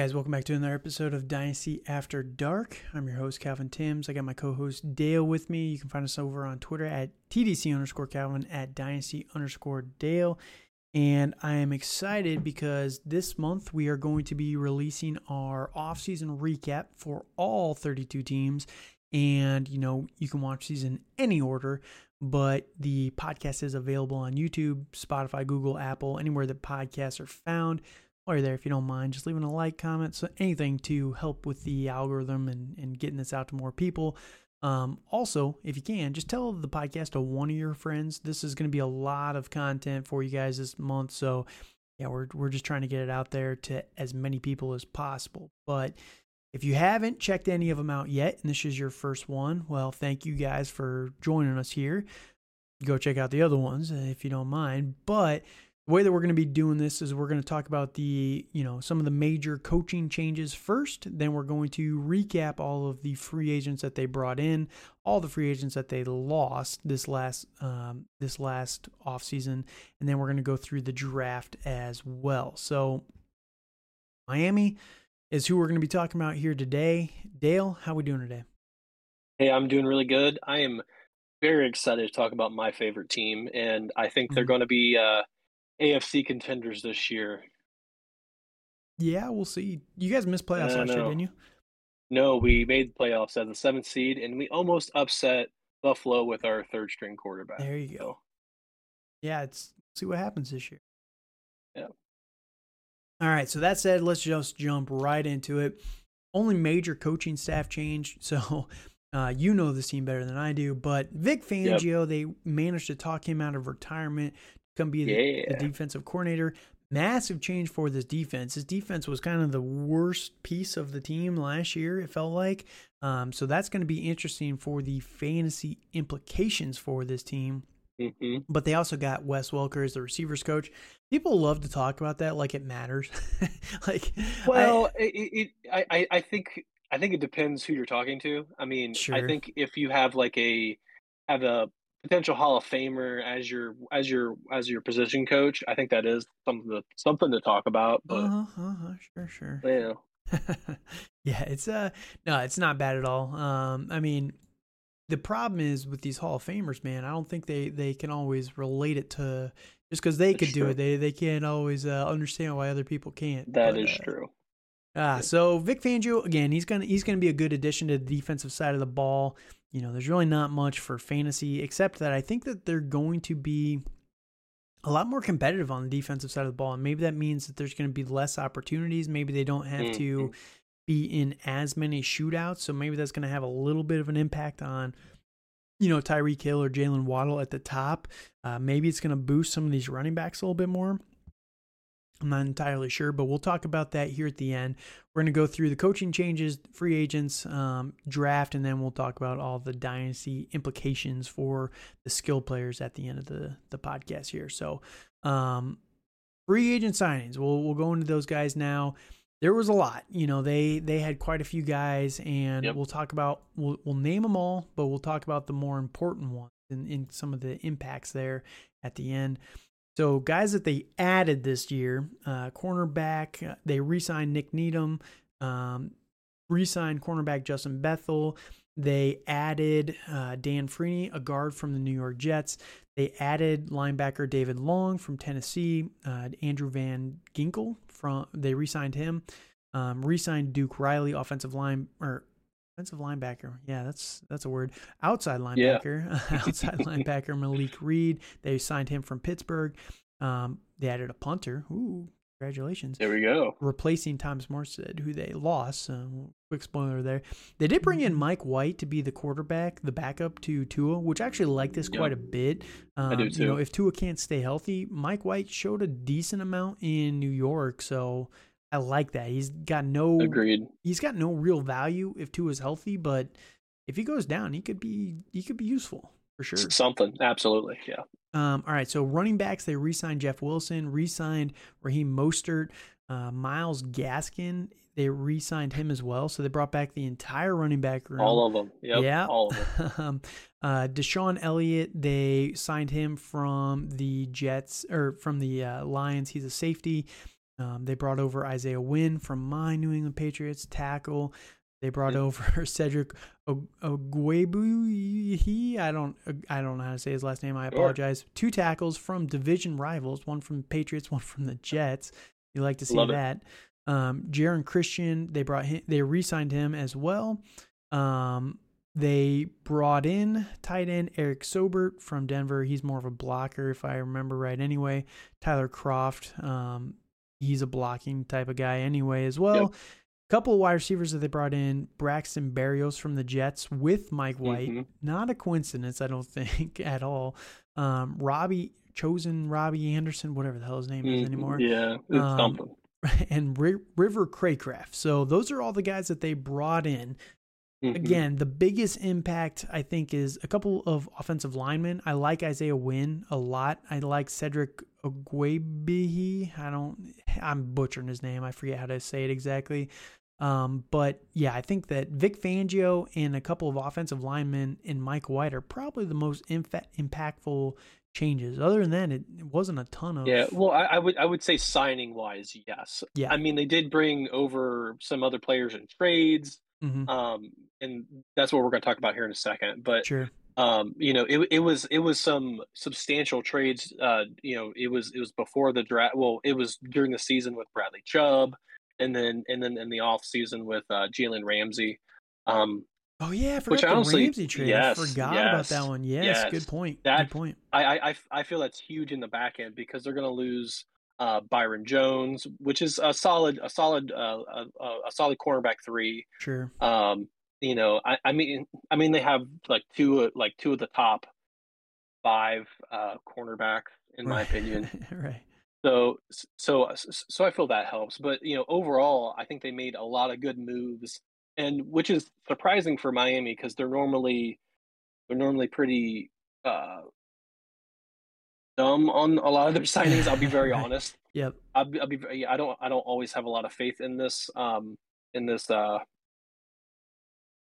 Guys, welcome back to another episode of Dynasty After Dark. I'm your host, Calvin Timms. I got my co host Dale with me. You can find us over on Twitter at TDC underscore Calvin at Dynasty underscore Dale. And I am excited because this month we are going to be releasing our offseason recap for all 32 teams. And, you know, you can watch these in any order, but the podcast is available on YouTube, Spotify, Google, Apple, anywhere that podcasts are found while you're there, if you don't mind, just leaving a like, comment, so anything to help with the algorithm and, and getting this out to more people. Um, also, if you can, just tell the podcast to one of your friends. This is going to be a lot of content for you guys this month. So, yeah, we're, we're just trying to get it out there to as many people as possible. But if you haven't checked any of them out yet, and this is your first one, well, thank you guys for joining us here. Go check out the other ones if you don't mind. But the way that we're going to be doing this is we're going to talk about the you know some of the major coaching changes first then we're going to recap all of the free agents that they brought in all the free agents that they lost this last um, this last offseason and then we're going to go through the draft as well. So miami is who we're going to be talking about here today. Dale how we doing today? Hey i'm doing really good. I am very excited to talk about my favorite team and i think they're mm-hmm. going to be uh, AFC contenders this year. Yeah, we'll see. You guys missed playoffs last year, didn't you? No, we made the playoffs as a seventh seed, and we almost upset Buffalo with our third string quarterback. There you go. Yeah, it's see what happens this year. Yeah. All right. So that said, let's just jump right into it. Only major coaching staff change. So uh, you know this team better than I do, but Vic Fangio, yep. they managed to talk him out of retirement come be the, yeah. the defensive coordinator. Massive change for this defense. This defense was kind of the worst piece of the team last year, it felt like. Um, so that's going to be interesting for the fantasy implications for this team. Mm-hmm. But they also got Wes Welker as the receivers coach. People love to talk about that like it matters. like, well, I, it, it, I, I think I think it depends who you're talking to. I mean, sure. I think if you have like a have a potential Hall of Famer as your as your as your position coach, I think that is something to something to talk about. But uh-huh, uh-huh, sure, sure. Yeah. yeah, it's uh no, it's not bad at all. Um, I mean, the problem is with these Hall of Famers, man. I don't think they they can always relate it to just because they That's could true. do it. They they can't always uh, understand why other people can't. That but, is uh, true. Ah, so Vic Fangio again, he's gonna he's gonna be a good addition to the defensive side of the ball you know, there's really not much for fantasy except that I think that they're going to be a lot more competitive on the defensive side of the ball. And maybe that means that there's going to be less opportunities. Maybe they don't have mm-hmm. to be in as many shootouts. So maybe that's going to have a little bit of an impact on, you know, Tyreek Hill or Jaylen Waddle at the top. Uh, maybe it's going to boost some of these running backs a little bit more. I'm not entirely sure, but we'll talk about that here at the end. We're going to go through the coaching changes, free agents, um, draft, and then we'll talk about all the dynasty implications for the skill players at the end of the, the podcast here. So, um, free agent signings, we'll, we'll go into those guys now. There was a lot, you know, they, they had quite a few guys and yep. we'll talk about, we'll, we'll name them all, but we'll talk about the more important ones and, and some of the impacts there at the end. So guys that they added this year, uh, cornerback, uh, they re-signed Nik Needham, um, re-signed cornerback Justin Bethel. They added uh, Dan Feeney, a guard from the New York Jets. They added linebacker David Long from Tennessee. Uh, Andrew Van Ginkel from they re-signed him. Um, re-signed Duke Riley, offensive line or Offensive linebacker. Yeah, that's that's a word. Outside linebacker. Yeah. outside linebacker Malik Reed. They signed him from Pittsburgh. Um, they added a punter. Ooh, congratulations. There we go. Replacing Thomas Morstead, who they lost. quick spoiler there. They did bring in Mike White to be the quarterback, the backup to Tua, which I actually like this yep. quite a bit. Um, I do too. You know, if Tua can't stay healthy, Mike White showed a decent amount in New York, so I like that. He's got no agreed. He's got no real value if Tua is healthy, but if he goes down, he could be he could be useful for sure. Something absolutely, yeah. Um, all right, so running backs they re-signed Jeff Wilson, re-signed Raheem Mostert, uh, Myles Gaskin. They re-signed him as well, so they brought back the entire running back room. All of them, yep, yeah. All of them. um, uh, DeShon Elliott, they signed him from the Jets or from the uh, Lions. He's a safety. Um, they brought over Isaiah Wynn from my New England Patriots tackle. They brought over Cedric Ogbuehi. I don't I don't know how to say his last name. I apologize. Sure. Two tackles from division rivals, one from Patriots, one from the Jets. You like to see Love that. Um, Geron Christian, they brought him, they re-signed him as well. Um, they brought in tight end Eric Saubert from Denver. He's more of a blocker, if I remember right. Anyway, Tyler Kroft, um, he's a blocking type of guy anyway as well. Yep. Couple of wide receivers that they brought in: Braxton Berrios from the Jets with Mike White. Mm-hmm. Not a coincidence, I don't think at all. Um, Robbie chosen Robbie Anderson, whatever the hell his name is mm-hmm. anymore. Yeah, it's um, something. And R- River Cracraft. So those are all the guys that they brought in. Mm-hmm. Again, the biggest impact I think is a couple of offensive linemen. I like Isaiah Wynn a lot. I like Cedric Ogbuehi. I don't. I'm butchering his name. I forget how to say it exactly. Um, but yeah, I think that Vic Fangio and a couple of offensive linemen and Mike White are probably the most infa- impactful changes. Other than that, it, it, wasn't a ton of. Yeah, well, I, I, would I would say signing wise, yes. Yeah, I mean they did bring over some other players in trades, mm-hmm. um, and that's what we're going to talk about here in a second. But sure. Um, you know, it, it was it was some substantial trades. Uh, you know, it was it was before the draft. Well, it was during the season with Bradley Chubb and then and then in the off season with uh, Jalen Ramsey. Um, oh yeah, I forgot the honestly, Ramsey trade. Yes, I forgot yes, about that one. Yes, yes, good point. That, good point. I, I I feel that's huge in the back end because they're going to lose uh, Byron Jones, which is a solid a solid uh, a, a, solid cornerback three. Sure. Um, you know, I, I mean, I mean, they have like two like two of the top five uh, cornerbacks in right. my opinion. right. So so so I feel that helps. But you know, overall, I think they made a lot of good moves, and which is surprising for Miami because they're normally they're normally pretty uh, dumb on a lot of their signings. I'll be very honest. Yep. I'll be, I'll be I don't I don't always have a lot of faith in this um in this uh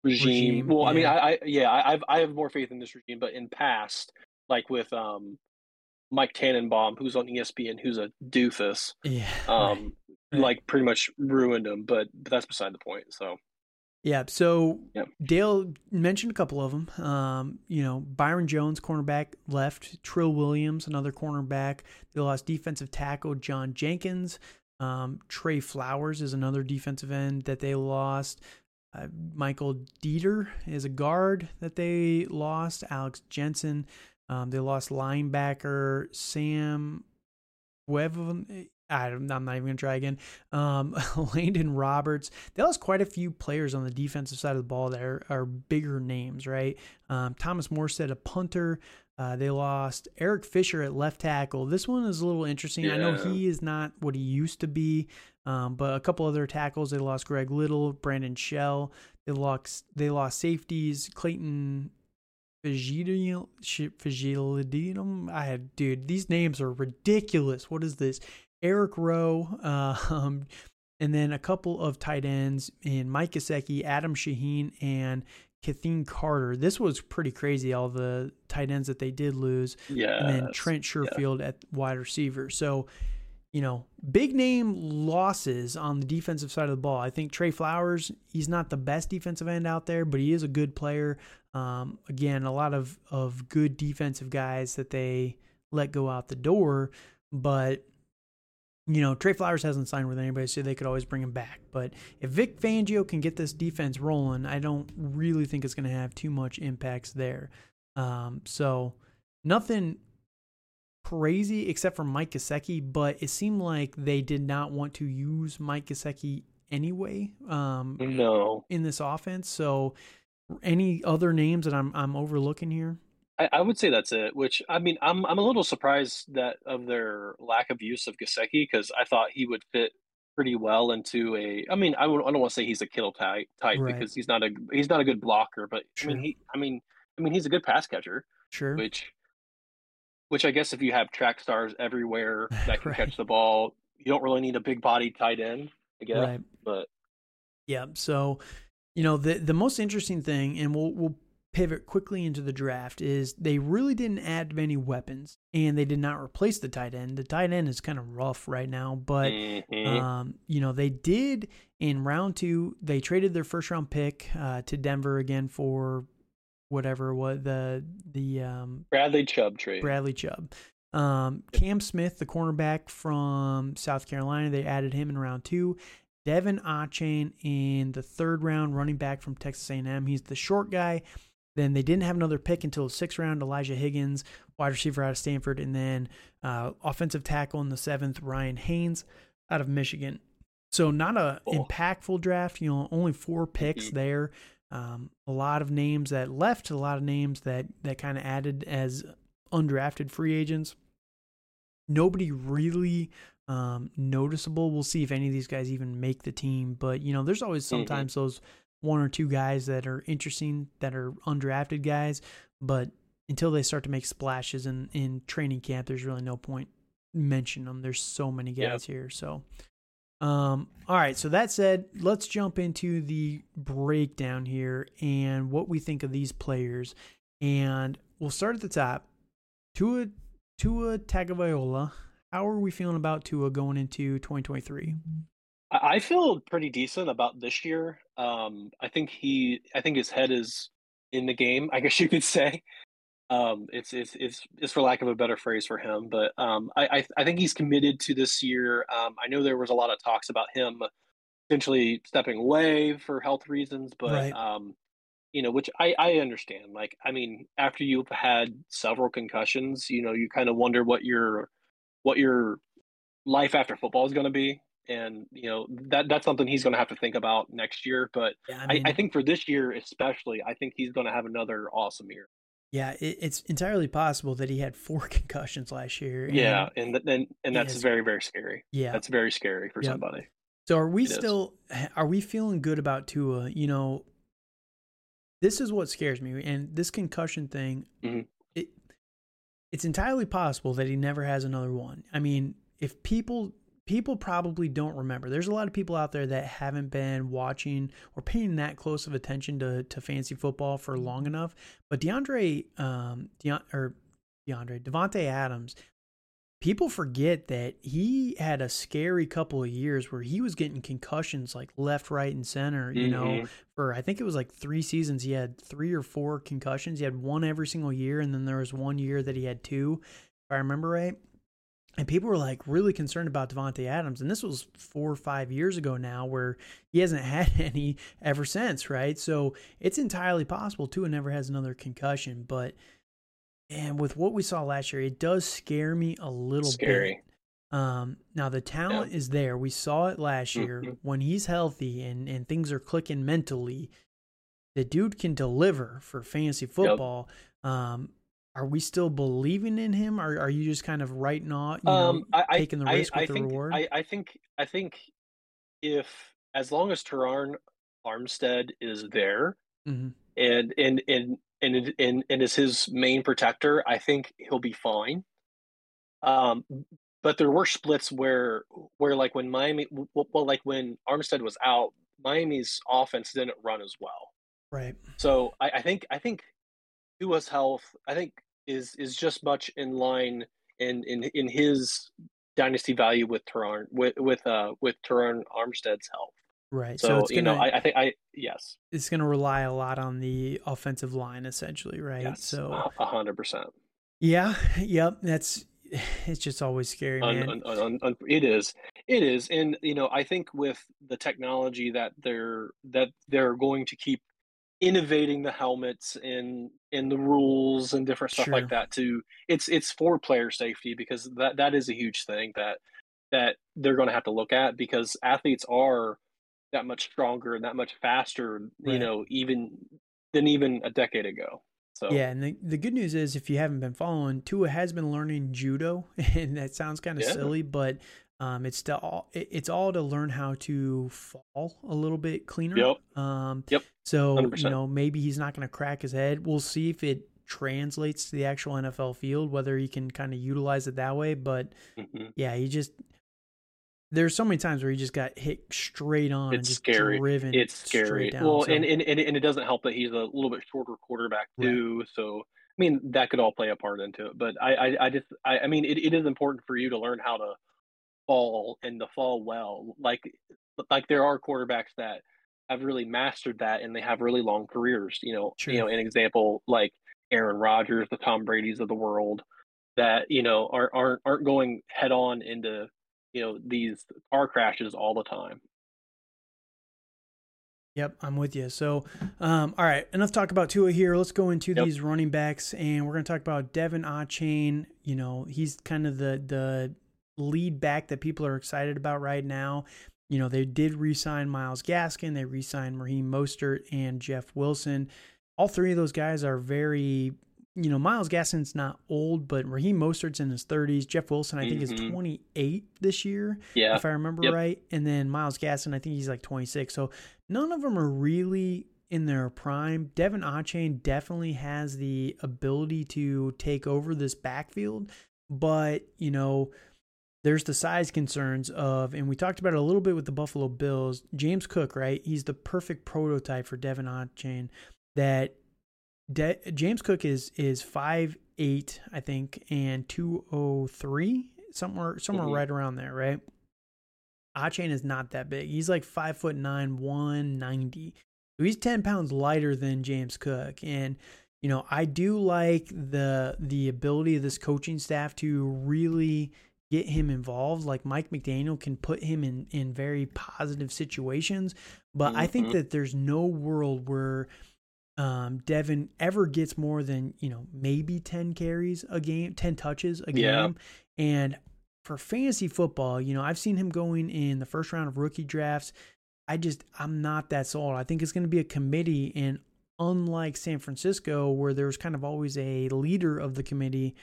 regime. regime well, yeah. I mean, I, I yeah, I, I've I have more faith in this regime, but in past, like with um Mike Tannenbaum, who's on ESPN, who's a doofus. Yeah. Um, right. like pretty much ruined him, but, but that's beside the point. So. Yeah. So yep. Dale mentioned a couple of them. Um, you know, Byron Jones, cornerback, left. Trill Williams, another cornerback. They lost defensive tackle John Jenkins. Um, Trey Flowers is another defensive end that they lost. Uh, Michael Deiter is a guard that they lost. Alex Jensen um, they lost linebacker Sam Webb. I'm not even going to try again. Um, Landon Roberts. They lost quite a few players on the defensive side of the ball that are, are bigger names, right? Um, Thomas Morstead, a punter. Uh, they lost Eric Fisher at left tackle. This one is a little interesting. Yeah. I know he is not what he used to be, um, but a couple other tackles. They lost Greg Little, Brandon Shell. They lost they lost safeties Clayton Fagilidinum. I had, dude, these names are ridiculous. What is this? Eric Rowe, uh, um, and then a couple of tight ends in Mike Gesicki, Adam Shaheen, and Kathleen Carter. This was pretty crazy, all the tight ends that they did lose. Yeah. And then Trent Sherfield yeah. at wide receiver. So, you know, big name losses on the defensive side of the ball. I think Trey Flowers, he's not the best defensive end out there, but he is a good player. Um, again, a lot of, of good defensive guys that they let go out the door. But, you know, Trey Flowers hasn't signed with anybody, so they could always bring him back. But if Vic Fangio can get this defense rolling, I don't really think it's going to have too much impacts there. Um, so nothing crazy except for Mike Gesicki, but it seemed like they did not want to use Mike Gesicki anyway. Um, no, in this offense. So any other names that I'm I'm overlooking here? I, I, would say that's it. Which I mean, I'm I'm a little surprised that of their lack of use of Gesicki because I thought he would fit pretty well into a. I mean, I, would, I don't want to say he's a Kittle type type right. because he's not a he's not a good blocker, but sure. I mean he I mean I mean he's a good pass catcher. Sure. Which which I guess if you have track stars everywhere that can right. catch the ball, you don't really need a big body tight end. I guess. Right. But yeah, so you know the the most interesting thing, and we'll we'll pivot quickly into the draft is they really didn't add many weapons and they did not replace the tight end. The tight end is kind of rough right now, but mm-hmm. um, you know they did in round two. They traded their first round pick uh, to Denver again for whatever what the the um, Bradley Chubb trade. Bradley Chubb. Um, Cam Smith, the cornerback from South Carolina, they added him in round two. De'Von Achane in the third round, running back from Texas A&M. He's the short guy. Then they didn't have another pick until sixth round. Elijah Higgins, wide receiver out of Stanford, and then uh, offensive tackle in the seventh, Ryan Haynes out of Michigan. So not a oh. impactful draft. You know, only four picks mm-hmm. there. Um, a lot of names that left, a lot of names that that kind of added as undrafted free agents. Nobody really um, noticeable. We'll see if any of these guys even make the team. But you know, there's always mm-hmm. sometimes mm-hmm. those one or two guys that are interesting that are undrafted guys, but until they start to make splashes in in training camp, there's really no point mentioning them. There's so many guys yep. here, so. Um, all right, so that said, let's jump into the breakdown here and what we think of these players. And we'll start at the top. Tua Tua Tagovailoa. How are we feeling about Tua going into 2023? I feel pretty decent about this year. Um, I think he, I think his head is in the game. I guess you could say. Um, it's it's it's it's for lack of a better phrase for him, but um, I, I, I think he's committed to this year. Um, I know there was a lot of talks about him potentially stepping away for health reasons, but right. um, you know, which I I understand. Like, I mean, after you've had several concussions, you know, you kind of wonder what your what your life after football is going to be and you know that that's something he's going to have to think about next year. But yeah, I, mean, I, I, think for this year especially, I think he's going to have another awesome year. Yeah, it, it's entirely possible that he had four concussions last year. And, yeah, and and and that's very very scary. Yeah, that's very scary for yep. somebody. So are we it still? Is. Are we feeling good about Tua? You know, this is what scares me, and this concussion thing. Mm-hmm. It it's entirely possible that he never has another one. I mean, if people people probably don't remember. There's a lot of people out there that haven't been watching or paying that close of attention to, to fantasy football for long mm-hmm. enough. But DeAndre, um, Deon, or DeAndre, Davante Adams, people forget that he had a scary couple of years where he was getting concussions like left, right, and center. You mm-hmm. know, for I think it was like three seasons, he had three or four concussions. He had one every single year, and then there was one year that he had two, if I remember right and people were like really concerned about Davante Adams, and this was four or five years ago now, where he hasn't had any ever since, right? So it's entirely possible Tua never has another concussion, but and with what we saw last year, it does scare me a little Scary. bit. Um, now the talent yeah. is there. We saw it last year mm-hmm. when he's healthy and and things are clicking mentally. The dude can deliver for fantasy football. Yep. Um, are we still believing in him? Or are you just kind of writing off, you know, um, I, taking the risk I, with I the think, reward? I, I think I think if as long as Terron Armstead is there mm-hmm. and and and and and and is his main protector, I think he'll be fine. Um, but there were splits where where like when Miami, well, like when Armstead was out, Miami's offense didn't run as well. Right. So I, I think I think Tua's health, I think is is just much in line in in in his dynasty value with Terron with with uh with Terron Armstead's help. Right. So, so it's gonna, you know, I, I, think I yes. It's gonna rely a lot on the offensive line essentially, right? Yes, so a hundred percent. Yeah, yep. That's it's just always scary, man. Un, un, un, it is, it is, and you know, I think with the technology that they're that they're going to keep innovating the helmets and and the rules and different stuff sure. like that too it's it's for player safety because that that is a huge thing that that they're going to have to look at because athletes are that much stronger and that much faster right. you know even than even a decade ago so yeah and the, the good news is if you haven't been following tua has been learning judo and that sounds kind of yeah. silly but um, it's to all it's all to learn how to fall a little bit cleaner. Yep. Um, yep. So 100%. you know maybe he's not going to crack his head. We'll see if it translates to the actual NFL field, whether he can kind of utilize it that way. But mm-hmm. yeah, he just there's so many times where he just got hit straight on it's and just scary. driven. It's scary. Down, well, so. and, and and it doesn't help that he's a little bit shorter quarterback too. Right. So I mean that could all play a part into it. But I I, I just I, I mean it, it is important for you to learn how to fall and to fall well. Like like there are quarterbacks that have really mastered that and they have really long careers. You know, you know, an example like Aaron Rodgers, the Tom Brady's of the world, that you know aren't aren't aren't going head on into you know these car crashes all the time. Yep, I'm with you. So, um, all right, enough talk about Tua here. Let's go into Yep. these running backs, and we're going to talk about De'Von Achane. You know, he's kind of the the lead back that people are excited about right now. You know, they did re-sign Myles Gaskin, they re-signed Raheem Mostert and Jeff Wilson. All three of those guys are very you know, Myles Gaskin's not old, but Raheem Mostert's in his 30s. Jeff Wilson, I think, Mhm. is 28 this year, Yeah. if I remember Yep. right. And then Myles Gaskin, I think he's like 26. So none of them are really in their prime. De'Von Achane definitely has the ability to take over this backfield, but, you know, there's the size concerns of, and we talked about it a little bit with the Buffalo Bills. James Cook, right? He's the perfect prototype for De'Von Achane that De- James Cook is is five eight, I think, and two oh three, somewhere somewhere Mhm. right around there, right? Achane is not that big. He's like five foot nine, one ninety. So he's ten pounds lighter than James Cook, and you know I do like the the ability of this coaching staff to really get him involved. Like Mike McDaniel can put him in in very positive situations, but I think Mhm. that there's no world where um, De'Von ever gets more than you know maybe ten carries a game, ten touches a game, Yeah. and for fantasy football, you know I've seen him going in the first round of rookie drafts. I just I'm not that sold. I think it's going to be a committee, and unlike San Francisco, where there's kind of always a leader of the committee,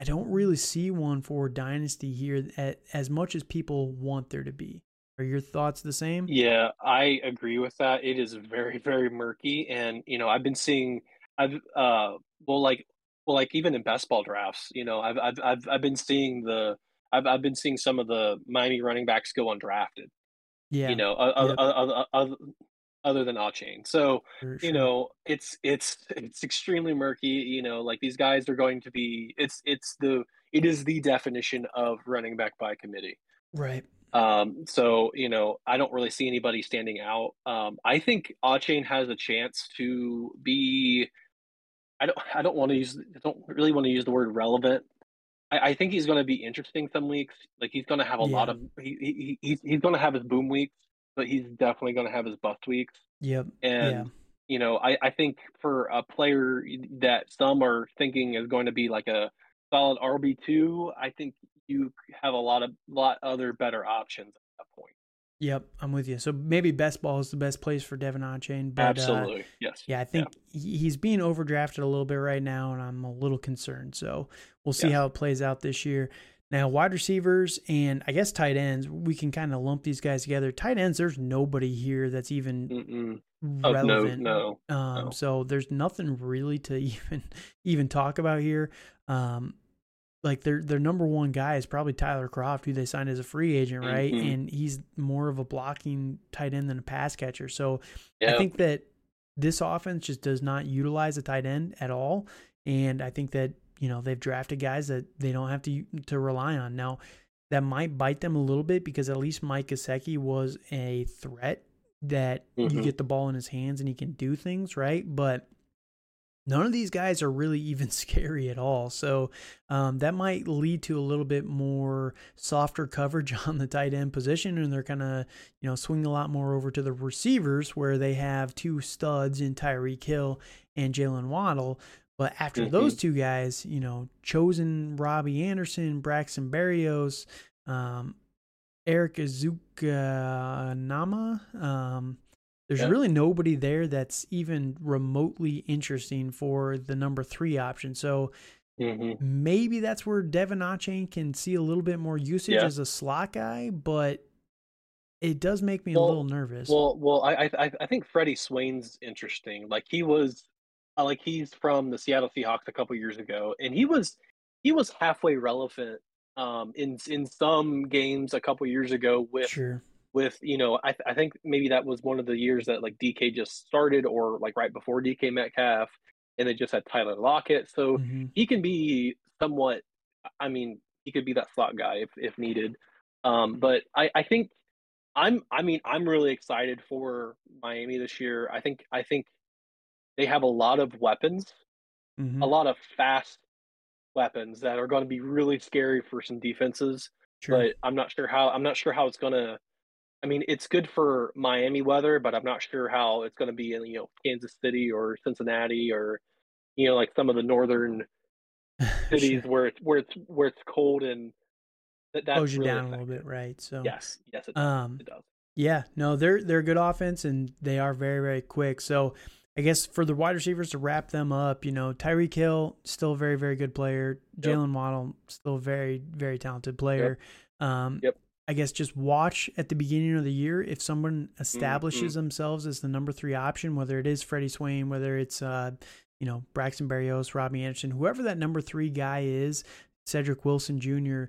I don't really see one for dynasty here at, as much as people want there to be. Are your thoughts the same? Yeah, I agree with that. It is very, very murky, and you know, I've been seeing, I've uh, well, like, well, like even in best ball drafts, you know, I've I've I've I've been seeing the, I've I've been seeing some of the Miami running backs go undrafted. Yeah, You know, other Yep. other other, than Achane. So for you know, it's it's it's extremely murky. You know, like these guys are going to be. It's it's the it is the definition of running back by committee. right. Um, so you know, I don't really see anybody standing out. Um, I think Achane has a chance to be. I don't. I don't want to use. I don't really want to use the word relevant. I, I think he's going to be interesting some weeks. Like he's going to have a lot of. He, he he's he's going to have his boom weeks, but he's definitely going to have his bust weeks. Yep. And Yeah. you know, I I think for a player that some are thinking is going to be like a solid RB two, I think you have a lot of lot other better options at that point. Yep. I'm with you. So maybe best ball is the best place for De'Von Achane. But, uh, Absolutely, yes. yeah, I think he- he's being overdrafted a little bit right now, and I'm a little concerned. So we'll see Yes. how it plays out this year. Now, wide receivers and I guess tight ends, we can kind of lump these guys together. Tight ends, there's nobody here that's even Mm-mm. Oh, no, relevant. no. Um, no. so there's nothing really to even even talk about here. Um, like their their number one guy is probably Tyler Kroft, who they signed as a free agent, right? Mhm. And he's more of a blocking tight end than a pass catcher. So Yeah. I think that this offense just does not utilize a tight end at all, and I think that you know they've drafted guys that they don't have to to rely on now. That might bite them a little bit because at least Mike Gesicki was a threat that you Mhm. get the ball in his hands and he can do things right, but none of these guys are really even scary at all. So um, that might lead to a little bit more softer coverage on the tight end position, and they're gonna you know swing a lot more over to the receivers where they have two studs in Tyreek Hill and Jaylen Waddle. But after Mhm. those two guys, you know, chosen Robbie Anderson, Braxton Berrios, um, Eric Azuka Nama. Um, there's Yeah. really nobody there that's even remotely interesting for the number three option. So Mhm. maybe that's where De'Von Achane can see a little bit more usage Yeah. as a slot guy, but it does make me a little nervous. Well, well, I I I think Freddie Swain's interesting. Like he was, like he's from the Seattle Seahawks a couple years ago, and he was he was halfway relevant um, in in some games a couple years ago with sure. with you know I I think maybe that was one of the years that like DK just started or like right before DK Metcalf and they just had Tyler Lockett so mm-hmm. he can be somewhat I mean he could be that slot guy if if needed um, but I I think I'm I mean I'm really excited for Miami this year I think I think they have a lot of weapons mm-hmm. a lot of fast weapons that are going to be really scary for some defenses. Sure. But I'm not sure how I'm not sure how it's going to. I mean, it's good for Miami weather, but I'm not sure how it's going to be in you know Kansas City or Cincinnati or you know like some of the northern cities sure. where it's where it's where it's cold and that that's slows you really down effective. a little bit, right? So yes, yes, it does. Um, it does. Yeah, no, they're they're good offense and they are very very quick. So I guess for the wide receivers to wrap them up, you know, Tyreek Hill, still a very, very good player. Yep. Jaylen Waddle, still a very, very talented player. Yep. Um, yep. I guess just watch at the beginning of the year if someone establishes mm-hmm. themselves as the number three option, whether it is Freddie Swain, whether it's, uh, you know, Braxton Berrios, Robbie Anderson, whoever that number three guy is, Cedric Wilson Jr.,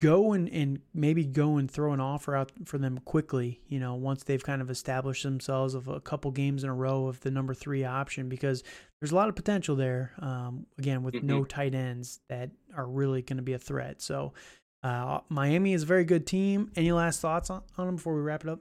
go and, and maybe go and throw an offer out for them quickly, you know, once they've kind of established themselves of a couple games in a row of the number three option because there's a lot of potential there. Um, again, with mm-hmm. no tight ends that are really going to be a threat. So uh, Miami is a very good team. Any last thoughts on, on them before we wrap it up?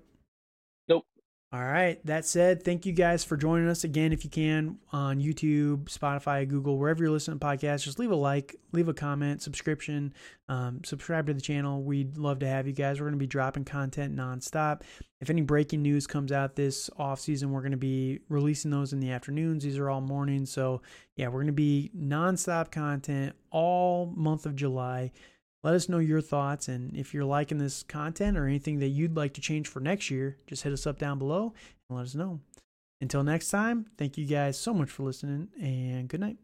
All right. That said, thank you guys for joining us again. If you can on YouTube, Spotify, Google, wherever you're listening to podcasts, just leave a like, leave a comment, subscription, um, subscribe to the channel. We'd love to have you guys. We're going to be dropping content nonstop. If any breaking news comes out this off season, we're going to be releasing those in the afternoons. These are all mornings. So yeah, we're going to be nonstop content all month of July. Let us know your thoughts, and if you're liking this content or anything that you'd like to change for next year, just hit us up down below and let us know. Until next time, thank you guys so much for listening, and good night.